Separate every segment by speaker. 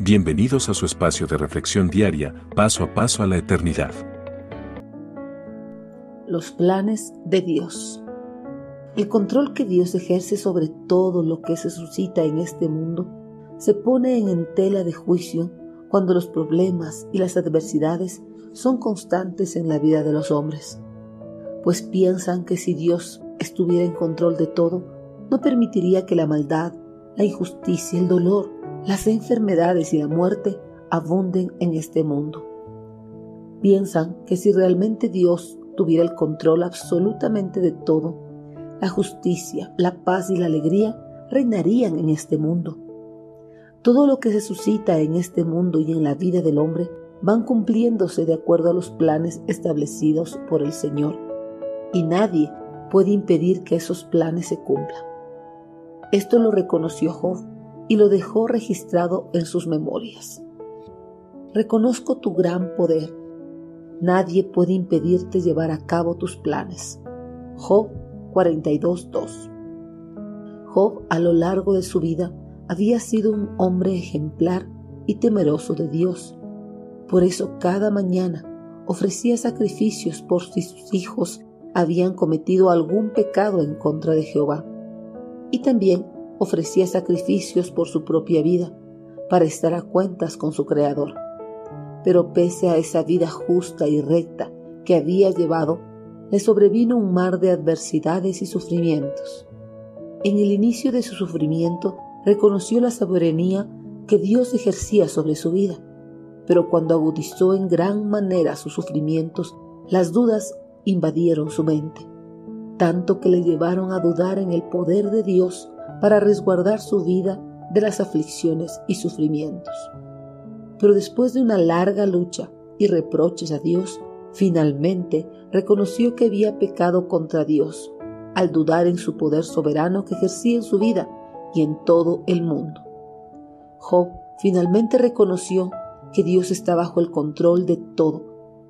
Speaker 1: Bienvenidos a su espacio de reflexión diaria, paso a paso a la eternidad.
Speaker 2: Los planes de Dios. El control que Dios ejerce sobre todo lo que se suscita en este mundo se pone en tela de juicio cuando los problemas y las adversidades son constantes en la vida de los hombres, pues piensan que si Dios estuviera en control de todo, no permitiría que la maldad, la injusticia, el dolor, las enfermedades y la muerte abunden en este mundo. Piensan que si realmente Dios tuviera el control absolutamente de todo, la justicia, la paz y la alegría reinarían en este mundo. Todo lo que se suscita en este mundo y en la vida del hombre van cumpliéndose de acuerdo a los planes establecidos por el Señor, y nadie puede impedir que esos planes se cumplan. Esto lo reconoció Job y lo dejó registrado en sus memorias. Reconozco tu gran poder. Nadie puede impedirte llevar a cabo tus planes. Job 42.2 Job a lo largo de su vida había sido un hombre ejemplar y temeroso de Dios. Por eso cada mañana ofrecía sacrificios por si sus hijos habían cometido algún pecado en contra de Jehová. Y también ofrecía sacrificios por su propia vida, para estar a cuentas con su Creador. Pero pese a esa vida justa y recta que había llevado, le sobrevino un mar de adversidades y sufrimientos. En el inicio de su sufrimiento reconoció la soberanía que Dios ejercía sobre su vida, pero cuando agudizó en gran manera sus sufrimientos, las dudas invadieron su mente, tanto que le llevaron a dudar en el poder de Dios para resguardar su vida de las aflicciones y sufrimientos. Pero después de una larga lucha y reproches a Dios, finalmente reconoció que había pecado contra Dios al dudar en su poder soberano que ejercía en su vida y en todo el mundo. Job finalmente reconoció que Dios está bajo el control de todo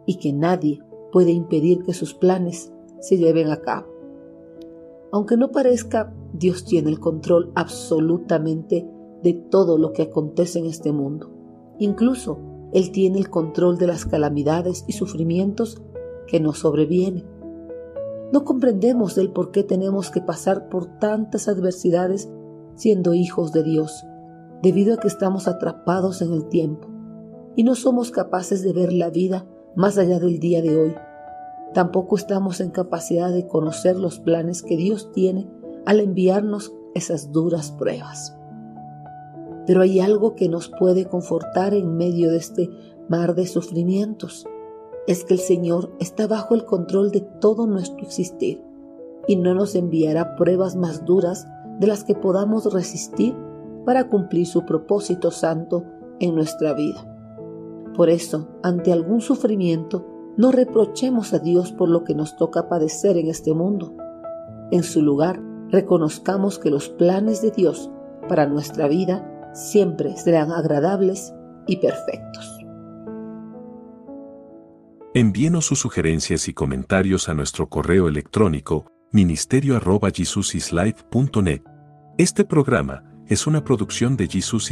Speaker 2: y que nadie puede impedir que sus planes se lleven a cabo. Aunque no parezca, Dios tiene el control absolutamente de todo lo que acontece en este mundo. Incluso Él tiene el control de las calamidades y sufrimientos que nos sobrevienen. No comprendemos el por qué tenemos que pasar por tantas adversidades siendo hijos de Dios, debido a que estamos atrapados en el tiempo y no somos capaces de ver la vida más allá del día de hoy Tampoco estamos en capacidad de conocer los planes que Dios tiene al enviarnos esas duras pruebas. Pero hay algo que nos puede confortar en medio de este mar de sufrimientos. Es que el Señor está bajo el control de todo nuestro existir y no nos enviará pruebas más duras de las que podamos resistir para cumplir su propósito santo en nuestra vida. Por eso, ante algún sufrimiento, no reprochemos a Dios por lo que nos toca padecer en este mundo. En su lugar, reconozcamos que los planes de Dios para nuestra vida siempre serán agradables y perfectos.
Speaker 1: Envíenos sus sugerencias y comentarios a nuestro correo electrónico ministerio.jesusislife.net. Este programa es una producción de Jesus